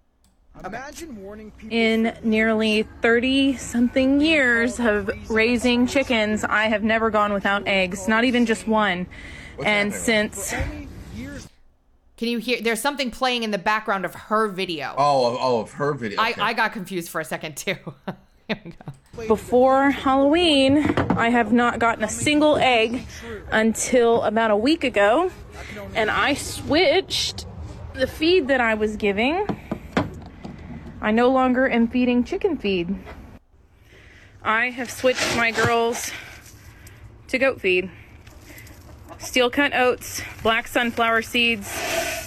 Imagine warning people. In nearly 30 something years of raising chickens, I have never gone without eggs, not even just one. and since Can you hear? There's something playing in the background of her video. Oh, of, oh, of her video. I, I got confused for a second too. before Halloween, I have not gotten a single egg until about a week ago, and I switched the feed that I was giving. I no longer am feeding chicken feed. I have switched my girls to goat feed. Steel cut oats, black sunflower seeds,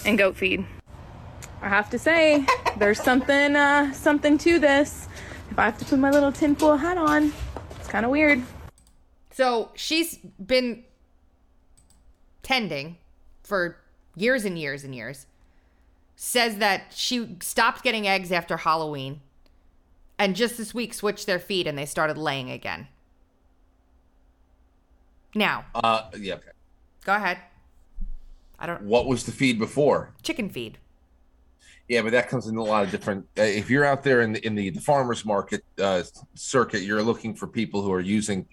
and goat feed. I have to say, there's something uh, something to this. If I have to put my little tinfoil hat on, it's kind of weird. So she's been tending for years and years and years. Says that she stopped getting eggs after Halloween and just this week switched their feed and they started laying again. Now, Uh, yeah. Okay. Go ahead. I don't What was the feed before? chicken feed. Yeah, but that comes in a lot of different. Uh, if you're out there in the in the, the farmers market uh, circuit, you're looking for people who are using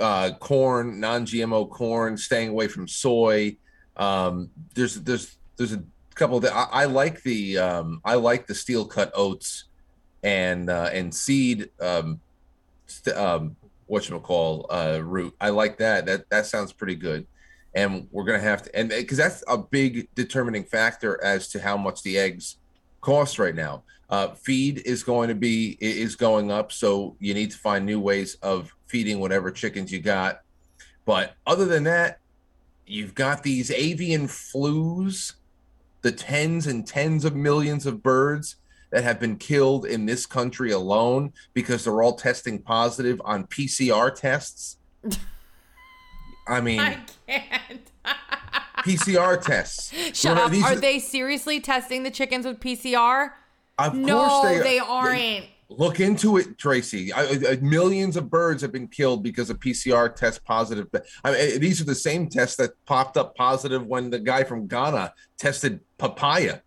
uh, corn, non-GMO corn, staying away from soy. Um, there's there's there's a couple that I, I like the um, I like the steel cut oats and uh, and seed um, st- um, what you call uh, root. I like that. That that sounds pretty good. And we're gonna have to, and because that's a big determining factor as to how much the eggs cost right now. Uh, feed is going to be is going up, so you need to find new ways of feeding whatever chickens you got. But other than that, you've got these avian flus, the tens and tens of millions of birds that have been killed in this country alone because they're all testing positive on PCR tests. I mean, can't. PCR tests. Shut up. these Are they seriously testing the chickens with PCR? Of no, course they, they aren't. Look into it, Tracy. I, I- millions of birds have been killed because of PCR test positive. I mean, eh, these are the same tests that popped up positive when the guy from Ghana tested papaya.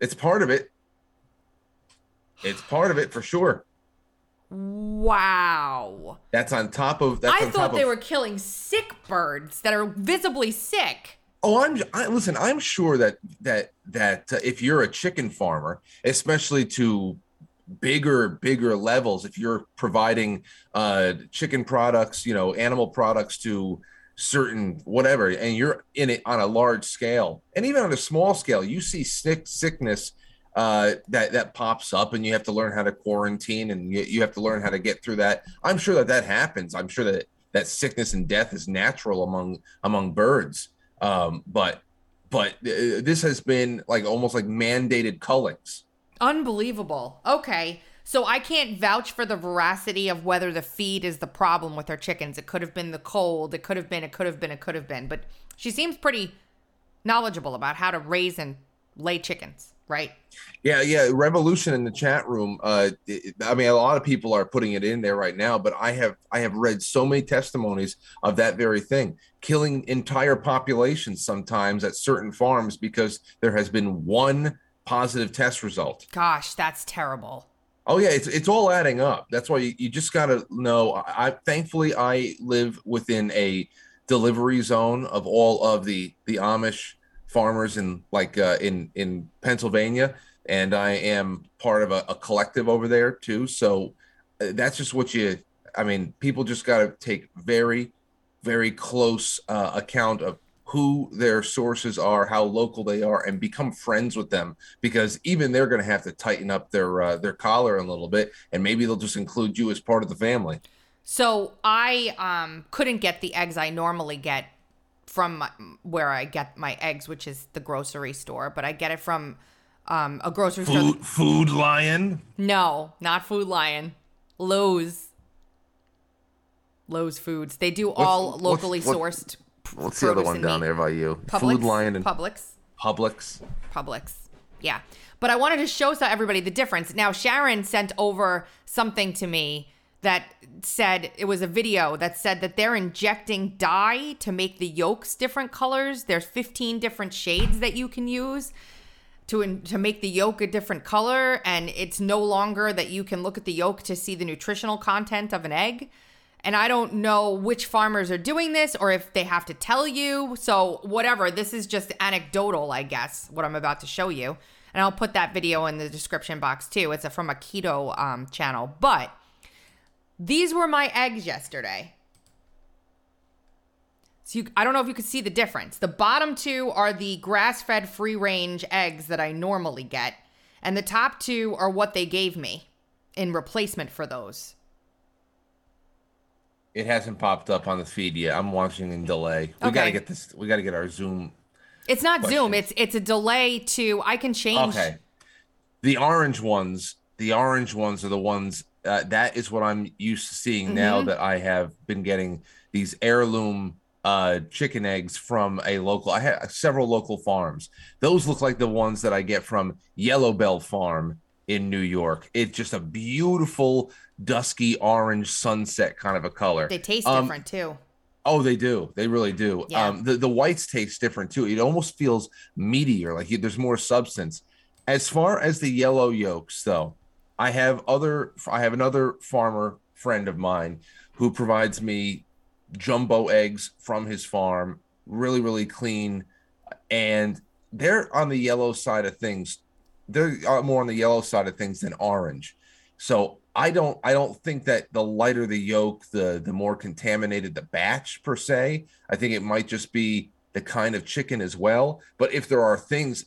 It's part of it. It's part of it for sure. Wow. That's on top of. That's I thought they of, were killing sick birds that are visibly sick. Oh, I'm. I, listen, I'm sure that that that uh, if you're a chicken farmer, especially to bigger bigger levels, if you're providing uh, chicken products, you know, animal products to certain whatever, and you're in it on a large scale, and even on a small scale, you see sick sickness uh, that that pops up, and you have to learn how to quarantine, and you, you have to learn how to get through that. I'm sure that that happens. I'm sure that that sickness and death is natural among among birds, um, but but uh, this has been like almost like mandated cullings. Unbelievable. Okay. So I can't vouch for the veracity of whether the feed is the problem with her chickens. It could have been the cold. It could have been, it could have been, it could have been. But she seems pretty knowledgeable about how to raise and lay chickens, right? Yeah, yeah. Revolution in the chat room. Uh, I mean, a lot of people are putting it in there right now, but I have I have read so many testimonies of that very thing, killing entire populations sometimes at certain farms because there has been one positive test result. Gosh, that's terrible. Oh yeah, it's it's all adding up. That's why you, you just gotta know. I, I thankfully I live within a delivery zone of all of the the Amish farmers in like uh, in in Pennsylvania, and I am part of a, a collective over there too. So uh, that's just what you. I mean, people just gotta take very very close uh, account of who their sources are, how local they are, and become friends with them because even they're going to have to tighten up their uh, their collar a little bit, and maybe they'll just include you as part of the family. So I um, couldn't get the eggs I normally get from my, where I get my eggs, which is the grocery store, but I get it from um, a grocery food, store. Food Lion? No, not Food Lion. Lowe's. Lowe's Foods. They do all locally what's- sourced. What's the other one down meat. there by you? Publix, Food Lion and Publix. Publix. Publix. Yeah. But I wanted to show so everybody the difference. Now Sharon sent over something to me that said it was a video that said that they're injecting dye to make the yolks different colors. There's 15 different shades that you can use to in, to make the yolk a different color and it's no longer that you can look at the yolk to see the nutritional content of an egg. And I don't know which farmers are doing this or if they have to tell you. So, whatever, this is just anecdotal, I guess, what I'm about to show you. And I'll put that video in the description box too. It's a, from a keto um, channel. But these were my eggs yesterday. So you, I don't know if you could see the difference. The bottom two are the grass-fed free-range eggs that I normally get, and the top two are what they gave me in replacement for those. It hasn't popped up on the feed yet. I'm watching in delay. We got to get this. We got to get our Zoom. It's not Zoom. It's it's a delay to I can change. Okay. The orange ones. The orange ones are the ones. Uh, that is what I'm used to seeing now Mhm. that I have been getting these heirloom uh chicken eggs from a local I have several local farms. Those look like the ones that I get from Yellow Bell Farm in New York. It's just a beautiful dusky orange sunset kind of a color. They taste Um, different too. Oh, they do. They really do. Yeah. Um, the the whites taste different too. It almost feels meatier, like you, there's more substance. As far as the yellow yolks, though, I have other. I have another farmer friend of mine who provides me jumbo eggs from his farm, really really clean, and they're on the yellow side of things. They're uh, more on the yellow side of things than orange. So I don't I don't think that the lighter the yolk, the the more contaminated the batch per se. I think it might just be the kind of chicken as well. But if there are things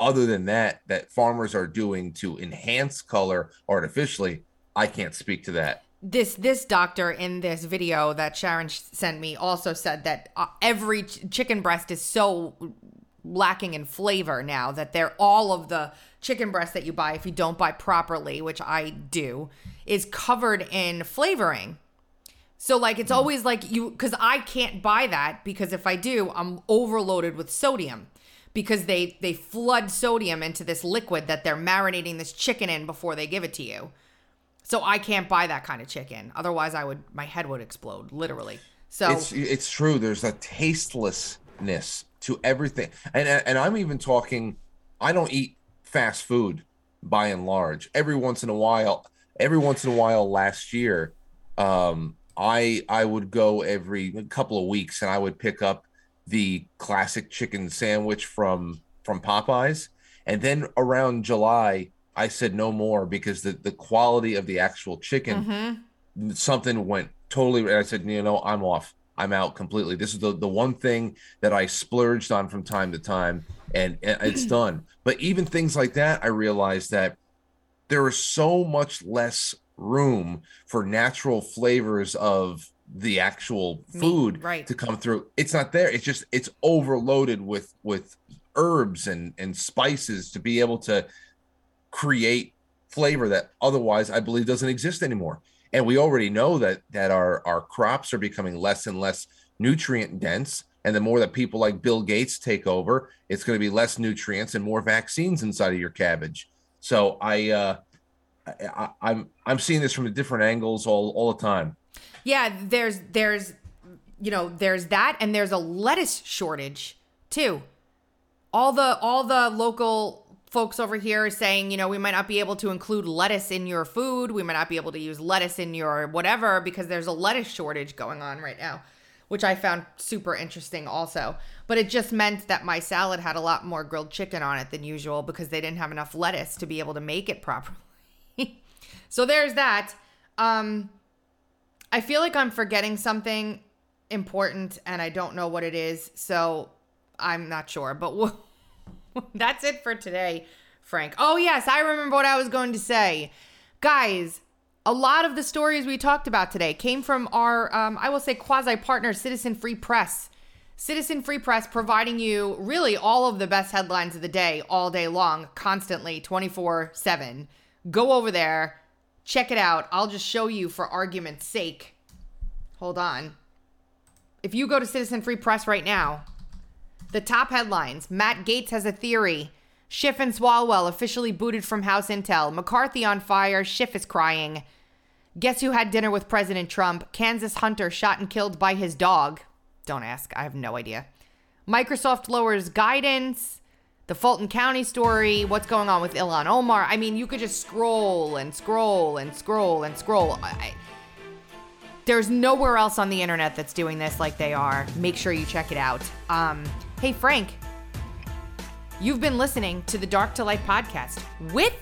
other than that that farmers are doing to enhance color artificially, I can't speak to that. This this doctor in this video that Sharon sent me also said that uh, every ch- chicken breast is so lacking in flavor now that they're all of the chicken breast that you buy if you don't buy properly, which I do, is covered in flavoring. So like it's always like you cuz I can't buy that because if I do, I'm overloaded with sodium because they they flood sodium into this liquid that they're marinating this chicken in before they give it to you. So I can't buy that kind of chicken. Otherwise I would my head would explode literally. So it's it's true. There's a tastelessness to everything, and and I'm even talking. I don't eat fast food by and large. Every once in a while, every once in a while, last year, um, I I would go every couple of weeks, and I would pick up the classic chicken sandwich from from Popeyes, and then around July, I said no more because the the quality of the actual chicken Mhm. something went totally. And I said, you know, I'm off. I'm out completely. This is the the one thing that I splurged on from time to time, and, and it's done. But even things like that, I realized that there is so much less room for natural flavors of the actual Meat, food right. to come through. It's not there. It's just it's overloaded with with herbs and and spices to be able to create flavor that otherwise I believe doesn't exist anymore. And we already know that that our our crops are becoming less and less nutrient dense. And the more that people like Bill Gates take over, it's going to be less nutrients and more vaccines inside of your cabbage. So I, uh, I, I I'm I'm seeing this from different angles all all the time. Yeah, there's there's you know, there's that and there's a lettuce shortage too. All the all the local folks over here are saying, you know, we might not be able to include lettuce in your food. We might not be able to use lettuce in your whatever because there's a lettuce shortage going on right now, which I found super interesting also. But it just meant that my salad had a lot more grilled chicken on it than usual because they didn't have enough lettuce to be able to make it properly. so there's that. Um I feel like I'm forgetting something important and I don't know what it is. So I'm not sure. But we'll, that's it for today, Frank. Oh, yes, I remember what I was going to say. Guys, a lot of the stories we talked about today came from our, um, I will say, quasi partner, Citizen Free Press. Citizen Free Press providing you really all of the best headlines of the day all day long, constantly, 24 7. Go over there, check it out. I'll just show you for argument's sake. Hold on. If you go to Citizen Free Press right now, the top headlines Matt Gaetz has a theory. Schiff and Swalwell officially booted from House Intel. McCarthy on fire. Schiff is crying. Guess who had dinner with President Trump? Kansas hunter shot and killed by his dog. Don't ask. I have no idea. Microsoft lowers guidance. The Fulton County story. What's going on with Ilhan Omar? I mean, you could just scroll and scroll and scroll and scroll. I, there's nowhere else on the internet that's doing this like they are. Make sure you check it out. Um, hey, Frank, you've been listening to the Dark to Light podcast with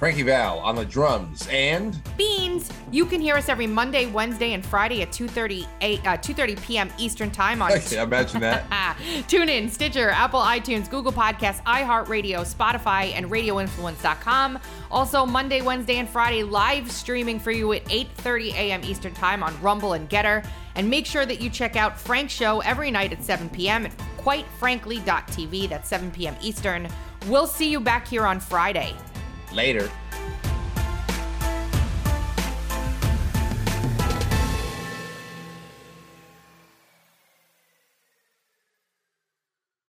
Frankie Val on the drums and Beans. You can hear us every Monday, Wednesday, and Friday at 2:30 a- uh, 2:30 p.m. Eastern Time on Yeah, imagine that. TuneIn, Stitcher, Apple iTunes, Google Podcasts, iHeartRadio, Spotify, and RadioInfluence.com. Also, Monday, Wednesday, and Friday live streaming for you at 8:30 a.m. Eastern Time on Rumble and Gettr. And make sure that you check out Frank's show every night at 7 p.m. at quitefrankly.tv. That's 7 p.m. Eastern. We'll see you back here on Friday. Later.